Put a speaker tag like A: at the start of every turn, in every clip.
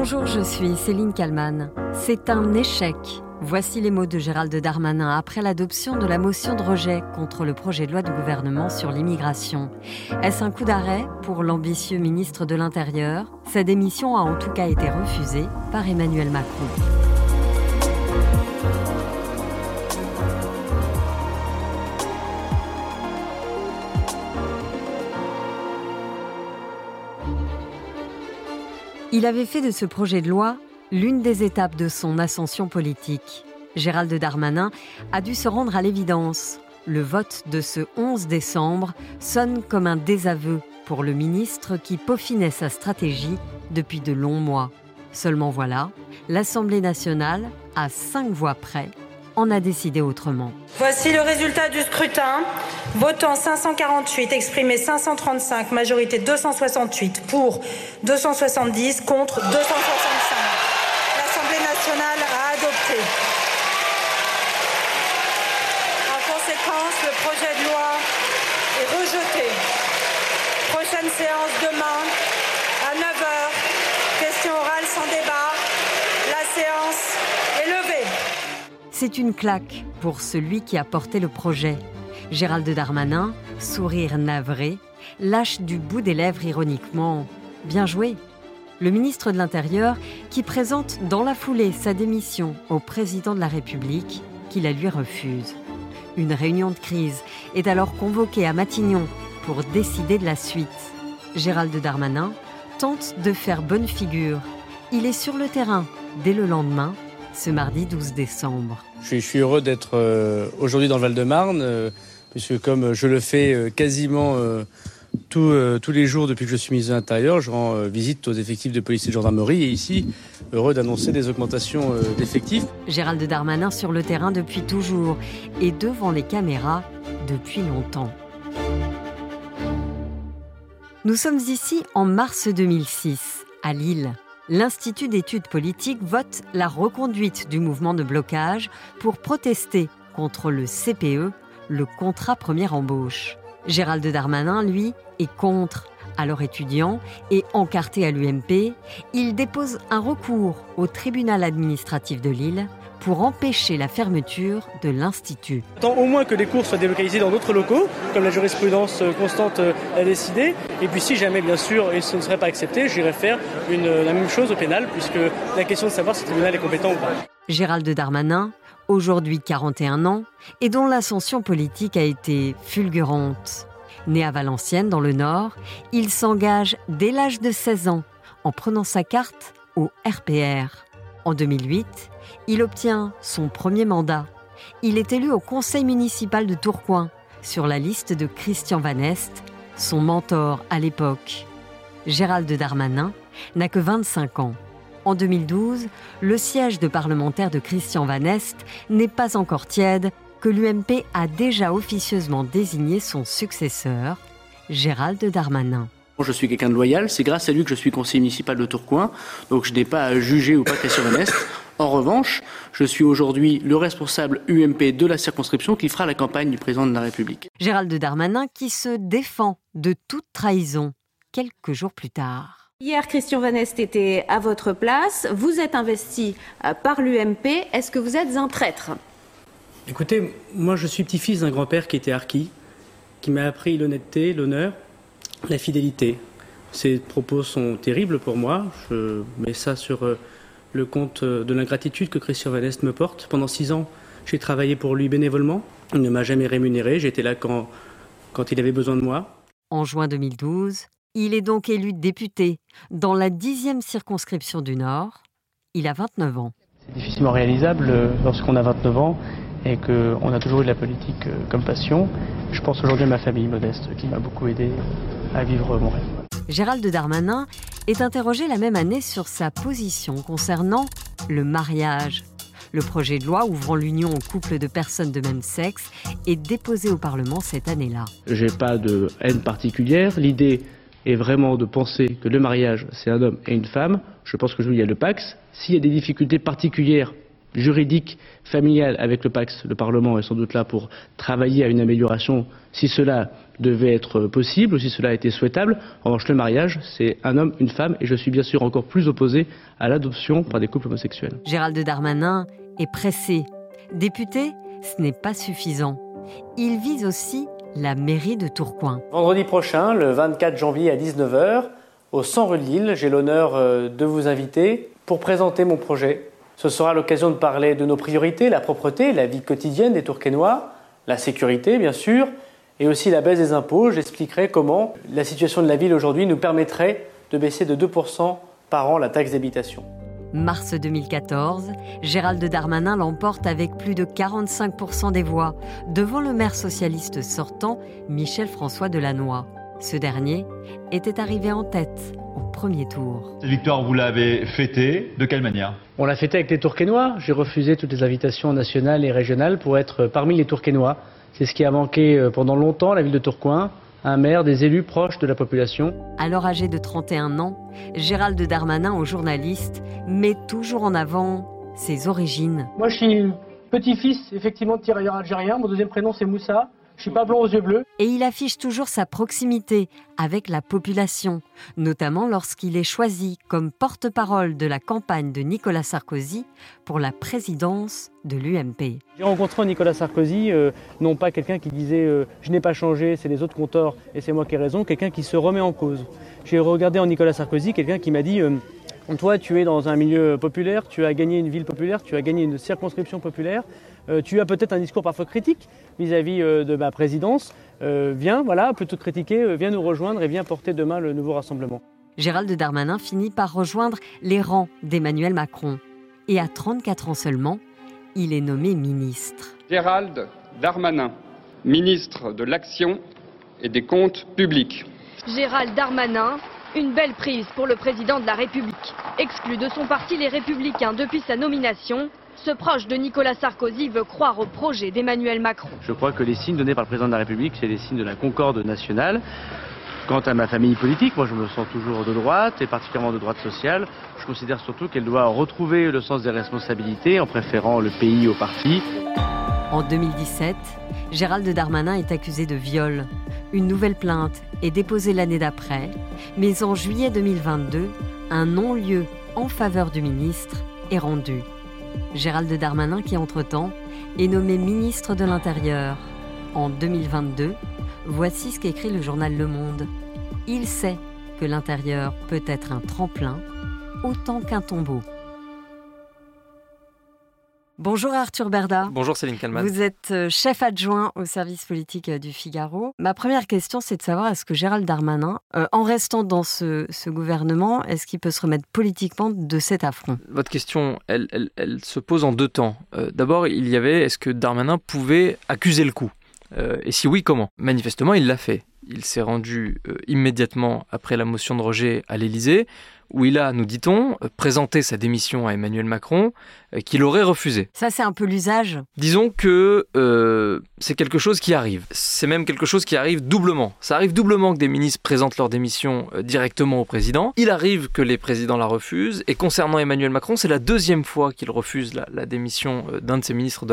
A: Bonjour, je suis Céline Kalman. C'est un échec. Voici les mots de Gérald Darmanin après l'adoption de la motion de rejet contre le projet de loi du gouvernement sur l'immigration. Est-ce un coup d'arrêt pour l'ambitieux ministre de l'Intérieur? Sa démission a en tout cas été refusée par Emmanuel Macron. Il avait fait de ce projet de loi l'une des étapes de son ascension politique. Gérald Darmanin a dû se rendre à l'évidence. Le vote de ce 11 décembre sonne comme un désaveu pour le ministre qui peaufinait sa stratégie depuis de longs mois. Seulement voilà, l'Assemblée nationale, à cinq voix près, a décidé autrement.
B: Voici le résultat du scrutin. Votant 548, exprimé 535, majorité 268, pour 270, contre 265. L'Assemblée nationale a adopté. En conséquence, le projet de loi est rejeté. Prochaine séance demain à 9h. Question orale sans débat. La séance est levée.
A: C'est une claque pour celui qui a porté le projet. Gérald Darmanin, sourire navré, lâche du bout des lèvres ironiquement Bien joué le ministre de l'Intérieur qui présente dans la foulée sa démission au président de la République qui la lui refuse. Une réunion de crise est alors convoquée à Matignon pour décider de la suite. Gérald Darmanin tente de faire bonne figure. Il est sur le terrain dès le lendemain, ce mardi 12 décembre.
C: Je suis, heureux d'être euh, aujourd'hui dans le Val-de-Marne, euh, puisque comme je le fais euh, quasiment tous les jours depuis que je suis ministre de l'Intérieur, je rends visite aux effectifs de police et de gendarmerie et ici, heureux d'annoncer des augmentations d'effectifs.
A: Gérald Darmanin sur le terrain depuis toujours et devant les caméras depuis longtemps. Nous sommes ici en mars 2006, à Lille l'Institut d'études politiques vote la reconduite du mouvement de blocage pour protester contre le CPE, le contrat première embauche. Gérald Darmanin, lui, est contre. Alors étudiant et encarté à l'UMP, il dépose un recours au tribunal administratif de Lille pour empêcher la fermeture de l'Institut.
C: Tant au moins que les cours soient délocalisés dans d'autres locaux, comme la jurisprudence euh, constante euh, a décidé. Et puis si jamais, bien sûr, et ce ne serait pas accepté, j'irai faire une, la même chose au pénal, puisque la question de savoir si le tribunal est compétent ou pas.
A: Gérald Darmanin, aujourd'hui 41 ans, et dont l'ascension politique a été fulgurante. Né à Valenciennes, dans le Nord, il s'engage dès l'âge de 16 ans en prenant sa carte au RPR. En 2008, il obtient son premier mandat. Il est élu au conseil municipal de Tourcoing, sur la liste de Christian Van Est, son mentor à l'époque. Gérald Darmanin n'a que 25 ans. En 2012, le siège de parlementaire de Christian Van Est n'est pas encore tiède que l'UMP a déjà officieusement désigné son successeur, Gérald Darmanin.
D: Je suis quelqu'un de loyal, c'est grâce à lui que je suis conseiller municipal de Tourcoing, donc je n'ai pas à juger ou pas Christian Van Est. En revanche, je suis aujourd'hui le responsable UMP de la circonscription qui fera la campagne du président de la République.
A: Gérald Darmanin qui se défend de toute trahison quelques jours plus tard.
E: Hier, Christian Van Est était à votre place. Vous êtes investi euh, par l'UMP. Est-ce que vous êtes un traître?
C: Écoutez, moi je suis petit-fils d'un grand-père qui était harki, qui m'a appris l'honnêteté, l'honneur, la fidélité. Ces propos sont terribles pour moi. Je mets ça sur euh, le compte euh, de l'ingratitude que Christian Van me porte. Pendant six ans, j'ai travaillé pour lui bénévolement. Il ne m'a jamais rémunéré. J'étais là quand, quand il avait besoin de moi.
A: En juin 2012, il est donc élu député dans la dixième circonscription du Nord. Il a 29 ans.
C: C'est difficilement réalisable euh, lorsqu'on a 29 ans et qu'on a toujours eu de la politique euh, comme passion. Je pense aujourd'hui à ma famille modeste qui m'a beaucoup aidé à vivre mon rêve.
A: Gérald Darmanin est interrogé la même année sur sa position concernant le mariage. Le projet de loi ouvrant l'union aux couples de personnes de même sexe est déposé au Parlement cette année-là.
C: J'ai pas de haine particulière. L'idée est vraiment de penser que le mariage, c'est un homme et une femme. Je pense que il y a le Pax. S'il y a des difficultés particulières
D: juridique, familiale avec le Pax, le Parlement est sans doute là pour travailler à une amélioration si cela devait être possible ou si cela était souhaitable. En revanche, le mariage, c'est un homme, une femme, et je suis bien sûr encore plus opposé à l'adoption par des couples homosexuels.
A: Gérald Darmanin est pressé. Député, ce n'est pas suffisant. Il vise aussi la mairie de Tourcoing.
C: Vendredi prochain, le 24 janvier à 19h, au 100 rue de Lille, j'ai l'honneur euh, de vous inviter pour présenter mon projet. Ce sera l'occasion de parler de nos priorités, la propreté, la vie quotidienne des Tourquenois, la sécurité bien sûr, et aussi la baisse des impôts. J'expliquerai comment la situation de la ville aujourd'hui nous permettrait de baisser de 2% par an la taxe d'habitation.
A: Mars 2014, Gérald Darmanin l'emporte avec plus de 45% des voix, devant le maire socialiste sortant, Michel-François Delannoy. Ce dernier était arrivé en tête au premier tour.
F: Cette victoire, vous l'avez fêtée. De quelle manière?
C: On l'a fêtée avec les Tourquenois. J'ai refusé toutes les invitations nationales et régionales pour être parmi les Tourquenois. C'est ce qui a manqué euh, pendant longtemps à la ville de Tourcoing un maire, des élus proches de la population.
A: Alors âgé de 31 ans, Gérald Darmanin, aux journalistes, met toujours en avant ses origines.
C: Moi, je suis petit-fils, effectivement, de tirailleurs algériens. Mon deuxième prénom, c'est Moussa. Je suis pas blond aux yeux bleus.
A: Et il affiche toujours sa proximité avec la population, notamment lorsqu'il est choisi comme porte-parole de la campagne de Nicolas Sarkozy pour la présidence de l'UMP.
C: J'ai rencontré Nicolas Sarkozy, euh, non pas quelqu'un qui disait euh, je n'ai pas changé, c'est les autres compteurs et c'est moi qui ai raison, quelqu'un qui se remet en cause. J'ai regardé en Nicolas Sarkozy quelqu'un qui m'a dit euh, toi, tu es dans un milieu populaire, tu as gagné une ville populaire, tu as gagné une circonscription populaire, euh, tu as peut-être un discours parfois critique vis-à-vis euh, de ma présidence. Euh, viens, voilà, plutôt critiquer, viens nous rejoindre et viens porter demain le nouveau rassemblement.
A: Gérald Darmanin finit par rejoindre les rangs d'Emmanuel Macron. Et à 34 ans seulement, il est nommé ministre.
G: Gérald Darmanin, ministre de l'Action et des Comptes publics.
H: Gérald Darmanin, une belle prise pour le président de la République. Exclu de son parti Les Républicains depuis sa nomination, ce proche de Nicolas Sarkozy veut croire au projet d'Emmanuel Macron.
D: Je crois que les signes donnés par le président de la République, c'est les signes de la concorde nationale. Quant à ma famille politique, moi je me sens toujours de droite et particulièrement de droite sociale. Je considère surtout qu'elle doit retrouver le sens des responsabilités en préférant le pays au parti.
A: En 2017, Gérald Darmanin est accusé de viol. Une nouvelle plainte est déposée l'année d'après, mais en juillet 2022, un non-lieu en faveur du ministre est rendu. Gérald Darmanin, qui entre-temps est nommé ministre de l'Intérieur. En 2022, voici ce qu'écrit le journal Le Monde. Il sait que l'intérieur peut être un tremplin autant qu'un tombeau. Bonjour Arthur Berda.
I: Bonjour Céline Kalman.
A: Vous êtes euh, chef adjoint au service politique euh, du Figaro. Ma première question, c'est de savoir est-ce que Gérald Darmanin, euh, en restant dans ce, gouvernement, est-ce qu'il peut se remettre politiquement de cet affront?
I: Votre question, elle, se pose en deux temps. D'abord, il y avait est-ce que Darmanin pouvait accuser le coup? Et si oui, comment? Manifestement, il l'a fait. Il s'est rendu immédiatement après la motion de rejet à l'Élysée où il a, nous dit-on, présenté sa démission à Emmanuel Macron, euh, qu'il aurait refusé.
A: Ça, c'est un peu l'usage
I: Disons que euh, c'est quelque chose qui arrive. C'est même quelque chose qui arrive doublement. Ça arrive doublement que des ministres présentent leur démission euh, directement au président. Il arrive que les présidents la refusent. Et concernant Emmanuel Macron, c'est la deuxième fois qu'il refuse la, démission d'un de ses ministres de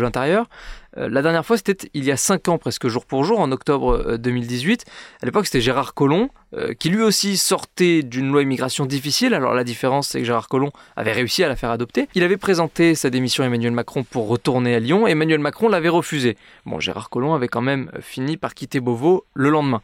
I: l'Intérieur. La dernière fois, c'était il y a cinq ans, presque jour pour jour, en octobre 2018. À l'époque, c'était Gérard Collomb, qui lui aussi sortait d'une loi immigration difficile. Alors la différence, c'est que Gérard Collomb avait réussi à la faire adopter. Il avait présenté sa démission à Emmanuel Macron pour retourner à Lyon. Emmanuel Macron l'avait refusé. Bon, Gérard Collomb avait quand même fini par quitter Beauvau le lendemain.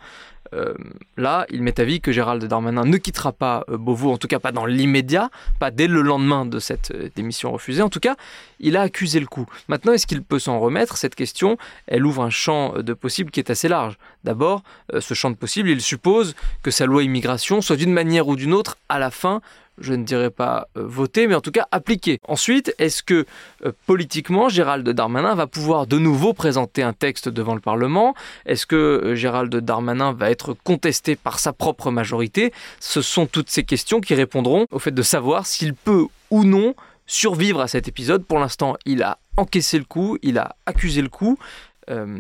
I: Euh, là, il m'est avis que Gérald Darmanin ne quittera pas euh, Beauvau, en tout cas pas dans l'immédiat, pas dès le lendemain de cette euh, démission refusée. En tout cas, il a accusé le coup. Maintenant, est-ce qu'il peut s'en remettre? Cette question, elle ouvre un champ de possibles qui est assez large. D'abord, ce champ de possibles, il suppose que sa loi immigration soit d'une manière ou d'une autre, à la fin, je ne dirais pas euh, voter, mais en tout cas appliquer. Ensuite, est-ce que euh, politiquement, Gérald Darmanin va pouvoir de nouveau présenter un texte devant le Parlement? Est-ce que euh, Gérald Darmanin va être contesté par sa propre majorité? Ce sont toutes ces questions qui répondront au fait de savoir s'il peut ou non survivre à cet épisode. Pour l'instant, il a encaissé le coup, il a accusé le coup.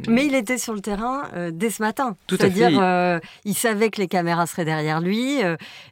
A: Mais il était sur le terrain dès ce matin.
I: Tout à fait.
A: C'est-à-dire, il savait que les caméras seraient derrière lui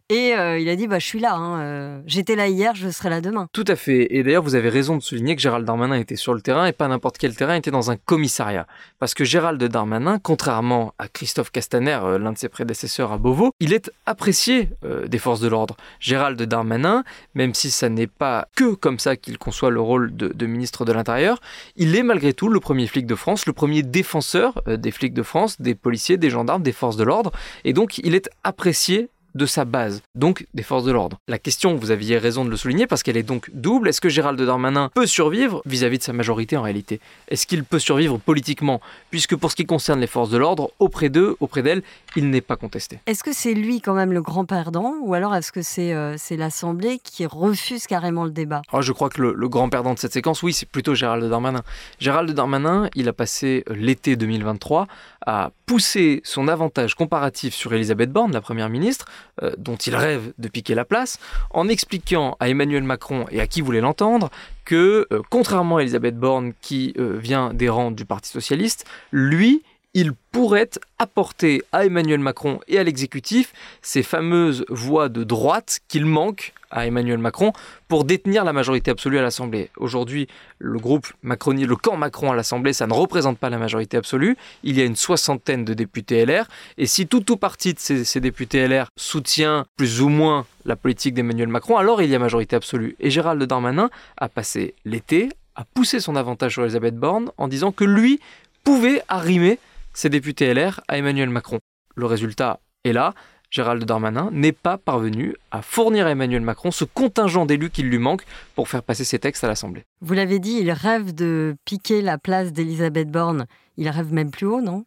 A: et il a dit bah, Je suis là. Hein, J'étais là hier, je serai là demain.
I: Tout à fait. Et d'ailleurs, vous avez raison de souligner que Gérald Darmanin était sur le terrain et pas n'importe quel terrain, était dans un commissariat. Parce que Gérald Darmanin, contrairement à Christophe Castaner, l'un de ses prédécesseurs à Beauvau, il est apprécié des forces de l'ordre. Gérald Darmanin, même si ça n'est pas que comme ça qu'il conçoit le rôle de, ministre de l'Intérieur, il est malgré tout le premier flic de France, le premier défenseur euh, des flics de France, des policiers, des gendarmes, des forces de l'ordre, et donc il est apprécié de sa base, donc des forces de l'ordre. La question, vous aviez raison de le souligner, parce qu'elle est donc double. Est-ce que Gérald Darmanin peut survivre vis-à-vis de sa majorité en réalité? Est-ce qu'il peut survivre politiquement? Puisque pour ce qui concerne les forces de l'ordre, auprès d'eux, auprès d'elles, il n'est pas contesté.
A: Est-ce que c'est lui quand même le grand perdant, ou alors est-ce que c'est euh, l'Assemblée qui refuse carrément le débat?
I: Oh, Je crois que le, le, grand perdant de cette séquence, oui, c'est plutôt Gérald Darmanin. Gérald Darmanin, il a passé euh, l'été 2023 à pousser son avantage comparatif sur Elisabeth Borne, la Première ministre, euh, dont il rêve de piquer la place, en expliquant à Emmanuel Macron et à qui voulait l'entendre que, euh, contrairement à Elisabeth Borne qui euh, vient des rangs du Parti socialiste, lui, il pourrait apporter à Emmanuel Macron et à l'exécutif ces fameuses voix de droite qu'il manque à Emmanuel Macron pour détenir la majorité absolue à l'Assemblée. Aujourd'hui, le groupe Macronie, le camp Macron à l'Assemblée, ça ne représente pas la majorité absolue. Il y a une soixantaine de députés LR. Et si tout ou partie de ces, députés LR soutient plus ou moins la politique d'Emmanuel Macron, alors il y a majorité absolue. Et Gérald Darmanin a passé l'été à pousser son avantage sur Elisabeth Borne en disant que lui pouvait arrimer ses députés LR à Emmanuel Macron. Le résultat est là. Gérald Darmanin n'est pas parvenu à fournir à Emmanuel Macron ce contingent d'élus qu'il lui manque pour faire passer ses textes à l'Assemblée.
A: Vous l'avez dit, il rêve de piquer la place d'Elisabeth Borne. Il rêve même plus haut, non?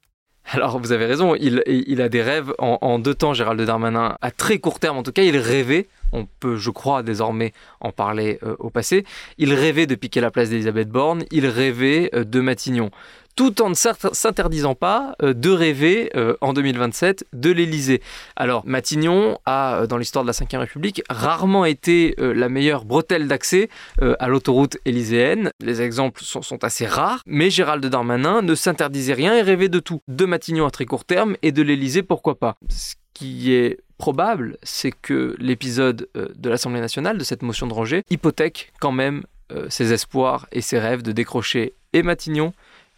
I: Alors vous avez raison, il, a des rêves en, deux temps, Gérald Darmanin, à très court terme en tout cas, il rêvait, on peut je crois désormais en parler euh, au passé, il rêvait de piquer la place d'Elisabeth Borne, il rêvait euh, de Matignon tout en ne s'interdisant pas euh, de rêver euh, en 2027 de l'Élysée. Alors Matignon a, euh, dans l'histoire de la Ve République, rarement été la meilleure bretelle d'accès à l'autoroute élyséenne. Les exemples sont, assez rares, mais Gérald Darmanin ne s'interdisait rien et rêvait de tout. De Matignon à très court terme et de l'Élysée, pourquoi pas? Ce qui est probable, c'est que l'épisode de l'Assemblée nationale, de cette motion de rejet, hypothèque quand même ses espoirs et ses rêves de décrocher et Matignon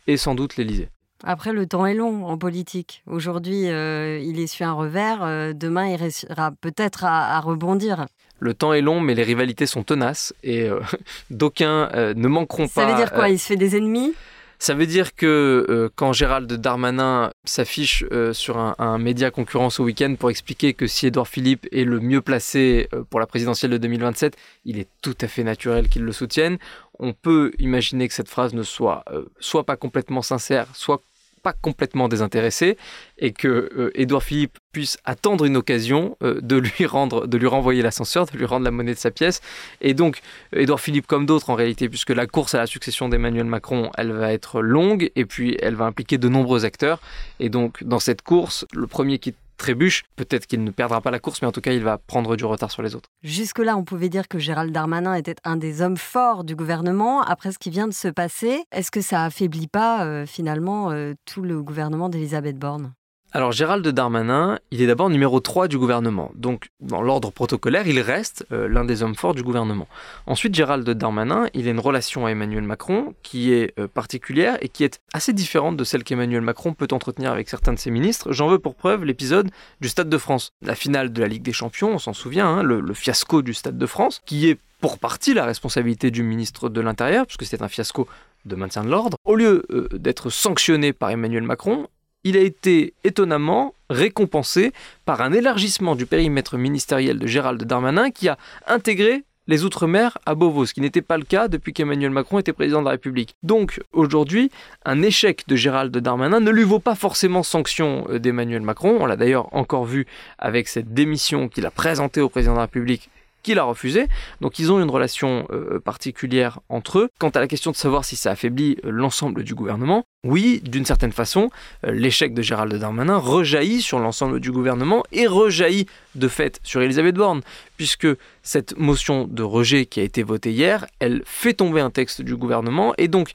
I: et sans doute l'Élysée.
A: Après, le temps est long en politique. Aujourd'hui, euh, il essuie un revers. Euh, demain, il réussira peut-être à, rebondir.
I: Le temps est long, mais les rivalités sont tenaces et euh, d'aucuns ne manqueront pas.
A: Ça veut dire quoi Il se fait des ennemis?
I: ça veut dire que quand Gérald Darmanin s'affiche sur un, un, média concurrence au week-end pour expliquer que si Édouard Philippe est le mieux placé pour la présidentielle de 2027, il est tout à fait naturel qu'il le soutienne on peut imaginer que cette phrase ne soit euh, soit pas complètement sincère, soit pas complètement désintéressé et que euh, Édouard Philippe puisse attendre une occasion euh, de lui rendre de lui renvoyer l'ascenseur, de lui rendre la monnaie de sa pièce. Et donc Édouard Philippe comme d'autres en réalité puisque la course à la succession d'Emmanuel Macron, elle va être longue et puis elle va impliquer de nombreux acteurs. Et donc dans cette course, le premier qui trébuche, peut-être qu'il ne perdra pas la course, mais en tout cas, il va prendre du retard sur les autres.
A: Jusque-là, on pouvait dire que Gérald Darmanin était un des hommes forts du gouvernement. Après ce qui vient de se passer, est-ce que ça affaiblit pas euh, finalement euh, tout le gouvernement d'Elisabeth Borne?
I: Alors Gérald Darmanin, il est d'abord numéro 3 du gouvernement. Donc dans l'ordre protocolaire, il reste euh, l'un des hommes forts du gouvernement. Ensuite, Gérald Darmanin, il a une relation à Emmanuel Macron qui est euh, particulière et qui est assez différente de celle qu'Emmanuel Macron peut entretenir avec certains de ses ministres. J'en veux pour preuve l'épisode du Stade de France. La finale de la Ligue des Champions, on s'en souvient, hein, le, fiasco du Stade de France, qui est pour partie la responsabilité du ministre de l'Intérieur, puisque c'est un fiasco de maintien de l'ordre. Au lieu euh, d'être sanctionné par Emmanuel Macron, il a été étonnamment récompensé par un élargissement du périmètre ministériel de Gérald Darmanin qui a intégré les Outre-mer à Beauvau, ce qui n'était pas le cas depuis qu'Emmanuel Macron était président de la République. Donc aujourd'hui, un échec de Gérald Darmanin ne lui vaut pas forcément sanction euh, d'Emmanuel Macron. On l'a d'ailleurs encore vu avec cette démission qu'il a présentée au président de la République qu'il a refusé. Donc ils ont une relation euh, particulière entre eux. Quant à la question de savoir si ça affaiblit euh, l'ensemble du gouvernement, oui, d'une certaine façon, euh, l'échec de Gérald Darmanin rejaillit sur l'ensemble du gouvernement et rejaillit de fait sur Elisabeth Borne, puisque cette motion de rejet qui a été votée hier, elle fait tomber un texte du gouvernement et donc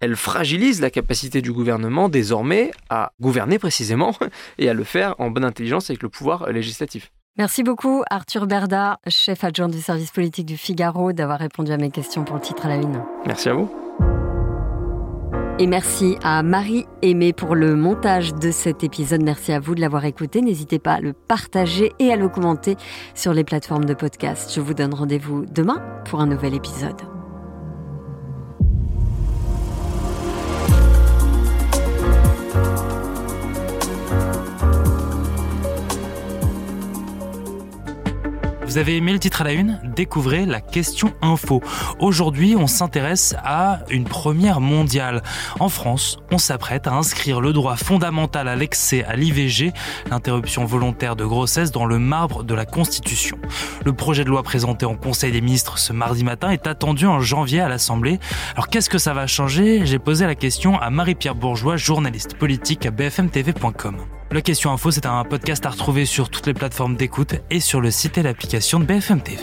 I: elle fragilise la capacité du gouvernement désormais à gouverner précisément et à le faire en bonne intelligence avec le pouvoir législatif.
A: Merci beaucoup Arthur Berda, chef adjoint du service politique du Figaro, d'avoir répondu à mes questions pour le titre à la une.
I: Merci à vous.
A: Et merci à Marie Aimée pour le montage de cet épisode. Merci à vous de l'avoir écouté. N'hésitez pas à le partager et à le commenter sur les plateformes de podcast. Je vous donne rendez-vous demain pour un nouvel épisode.
J: Vous avez aimé le titre à la une? Découvrez la question info. Aujourd'hui, on s'intéresse à une première mondiale. En France, on s'apprête à inscrire le droit fondamental à l'excès à l'IVG, l'interruption volontaire de grossesse, dans le marbre de la Constitution. Le projet de loi présenté en Conseil des ministres ce mardi matin est attendu en janvier à l'Assemblée. Alors qu'est-ce que ça va changer? J'ai posé la question à Marie-Pierre Bourgeois, journaliste politique à bfmtv.com. La question info, c'est un podcast à retrouver sur toutes les plateformes d'écoute et sur le site et l'application de BFM TV.